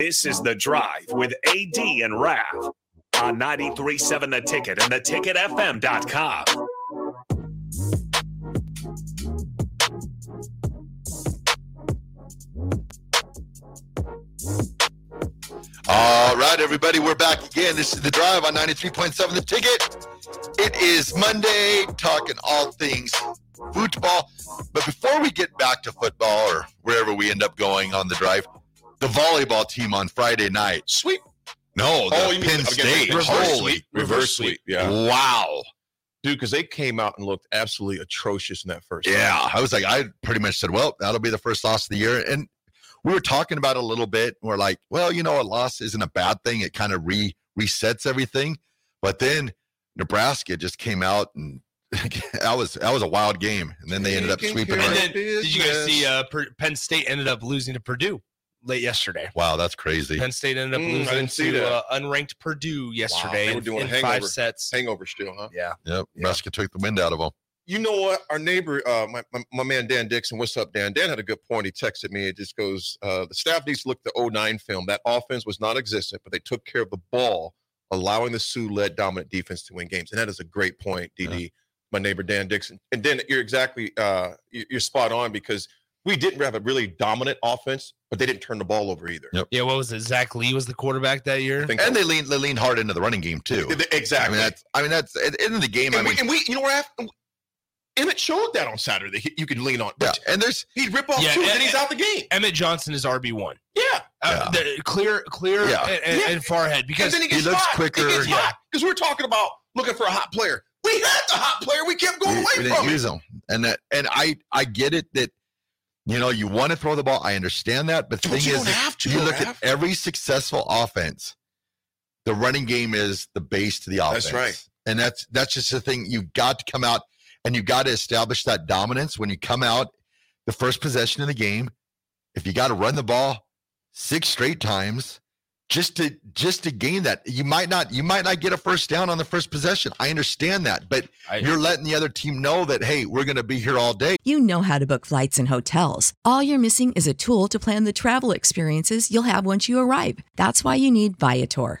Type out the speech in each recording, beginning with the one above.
This is The Drive with AD and Rav on 93.7 The Ticket and theticketfm.com. All right, everybody, we're back again. This is the drive on 93.7 the ticket. It is Monday, talking all things football. But before we get back to football or wherever we end up going on the drive, the volleyball team on Friday night. Sweep. No, the Oh, you mean Penn against State. reverse Holy. sweep? Reverse sweep, yeah. Wow. Dude, because they came out and looked absolutely atrocious in that first. Yeah, round. I was like, I pretty much said, well, that'll be the first loss of the year. And we were talking about it a little bit. and We're like, well, you know, a loss isn't a bad thing. It kind of re resets everything. But then Nebraska just came out and that was that was a wild game. And then they ended up sweeping. And then, did you guys see uh, Penn State ended up losing to Purdue late yesterday? Wow, that's crazy. Penn State ended up Mm, I losing didn't see to that. uh, unranked Purdue yesterday They were in, doing in hangover. five sets. hangover still, huh? Yeah. Yep, Yeah. Nebraska took the wind out of them. You know what? Our neighbor, uh, my, my, my man Dan Dixon, what's up, Dan? Dan had a good point. He texted me. It just goes, uh, the staff needs to look at the 09 film. That offense was non existent, but they took care of the ball, allowing the Suh led dominant defense to win games. And that is a great point, DD, my neighbor Dan Dixon. And then you're exactly, uh, you're spot on because we didn't have a really dominant offense, but they didn't turn the ball over either. Yep. Yeah. What was it? Zac Lee was the quarterback that year. And that- they leaned they leaned hard into the running game too. Exactly. I exactly. mean, that's I mean that's at the end of the game. I and, mean, we, and we, you know what? I- Emmett showed that on Saturday. He- You can lean on, yeah, and there's he'd rip off Yeah, two, and and- he's out the game. Emmett Johnson is RB one. Yeah. Uh, the, clear, clear, Yeah. and, and, Yeah. and far ahead because then he gets he looks hot. quicker. He gets Yeah. because we're talking about looking for a hot player. We had the hot player. We kept going we, away we didn't from use it. them, and that and I I get it that you know you want to throw the ball. I understand that, but the thing you is, to. you look at every successful offense. The running game is the base to the offense. That's right. and that's that's just the thing. You've got to come out and you've got to establish that dominance when you come out the first possession of the game. If you got to run the ball six straight times just to just to gain that, you might not you might not get a first down on the first possession. I understand that, but I- you're letting the other team know that hey, we're going to be here all day. You know how to book flights and hotels. All you're missing is a tool to plan the travel experiences you'll have once you arrive. That's why you need Viator.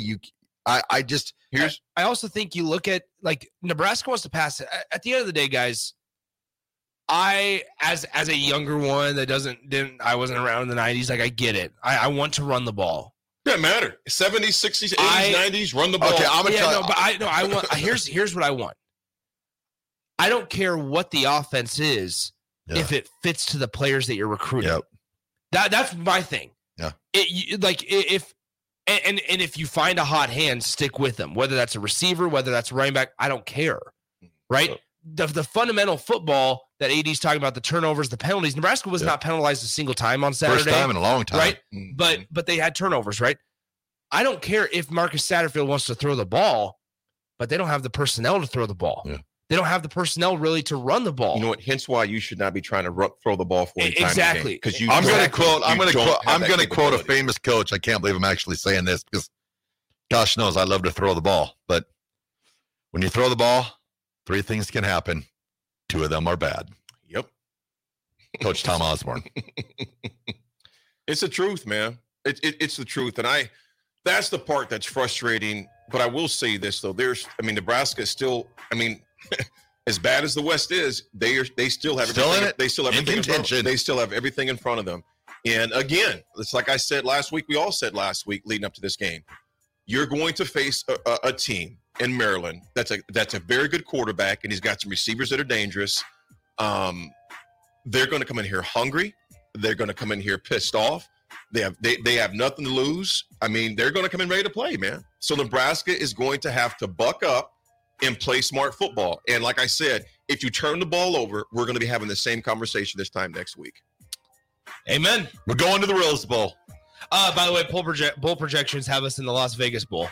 You, I, I just Here's I also think you look at like Nebraska wants to pass it. At- the end of the day, guys, I as as a younger one that doesn't didn't I wasn't around in the nineties. Like I get it. I, I want to run the ball. doesn't matter. 70s, 60s, 80s, I- 90s, run the ball. okay. I'm gonna yeah, tell no, but I no, I want here's here's what I want. I don't care what the offense is Yeah. if it fits to the players that you're recruiting. Yep. That that's my thing. Yeah. It you, like if and, and and if you find a hot hand, stick with them. Whether that's a receiver, whether that's running back, I don't care. Right. The, the fundamental football that AD's talking about, the turnovers, the penalties. Nebraska was Yeah. not penalized a single time on Saturday. first time in a long time. right? Mhm. But but they had turnovers, right? I don't care if Marcus Satterfield wants to throw the ball, but they don't have the personnel to throw the ball. Yeah. They don't have the personnel really to run the ball. you know what? Hence why you should not be trying to run, throw the ball 40 times exactly. Because you I'm going to quote. I'm going to quote. I'm going to quote a famous coach. I can't believe I'm actually saying this because, gosh knows, I love to throw the ball. But when you throw the ball, three things can happen. Two of them are bad. Yep. Coach Tom Osborne. It's the truth, man. It, it, it's the truth. And I, that's the part that's frustrating. But I will say this, though. There's, I mean, Nebraska is still, I mean, as bad as the West is, they are, they still have Still in everything- it? They still have In everything in front of them. They still have everything in front of them. And again, it's like I said last week, we all said last week leading up to this game. You're going to face a, a, a team in Maryland that's a that's a very good quarterback, and he's got some receivers that are dangerous. Um, they're going to come in here hungry. They're going to come in here pissed off. They have they, they have nothing to lose. I mean, they're going to come in ready to play, man. So Nebraska is going to have to buck up and play smart football. And like I said, if you turn the ball over, we're going to be having the same conversation this time next week. Amen. We're going to the Rose Bowl. Uh, by the way, bowl, project, bowl projections have us in the Las Vegas Bowl.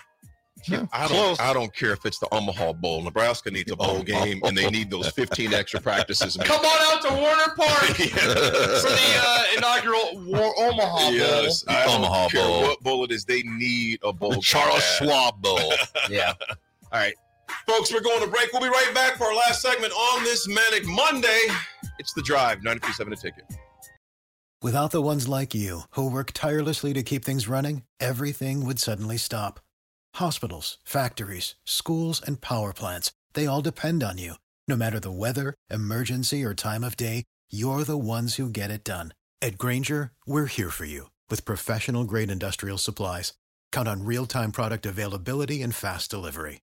I don't I don't care if it's the Omaha Bowl. Nebraska needs a bowl game, and they need those 15 extra practices. man. Come on out to Werner Park Yeah. for the uh, inaugural War- Omaha Bowl. Yes, I don't Omaha care Bowl. what bowl it is. They need a bowl. The Charles. Schwab Bowl. Yeah. All right. Folks, we're going to break. We'll be right back for our last segment on this Manic Monday. It's the drive, 937 a ticket. Without the ones like you, who work tirelessly to keep things running, everything would suddenly stop. Hospitals, factories, schools, and power plants, they all depend on you. No matter the weather, emergency, or time of day, you're the ones who get it done. At Grainger, we're here for you with professional grade industrial supplies. Count on real time product availability and fast delivery.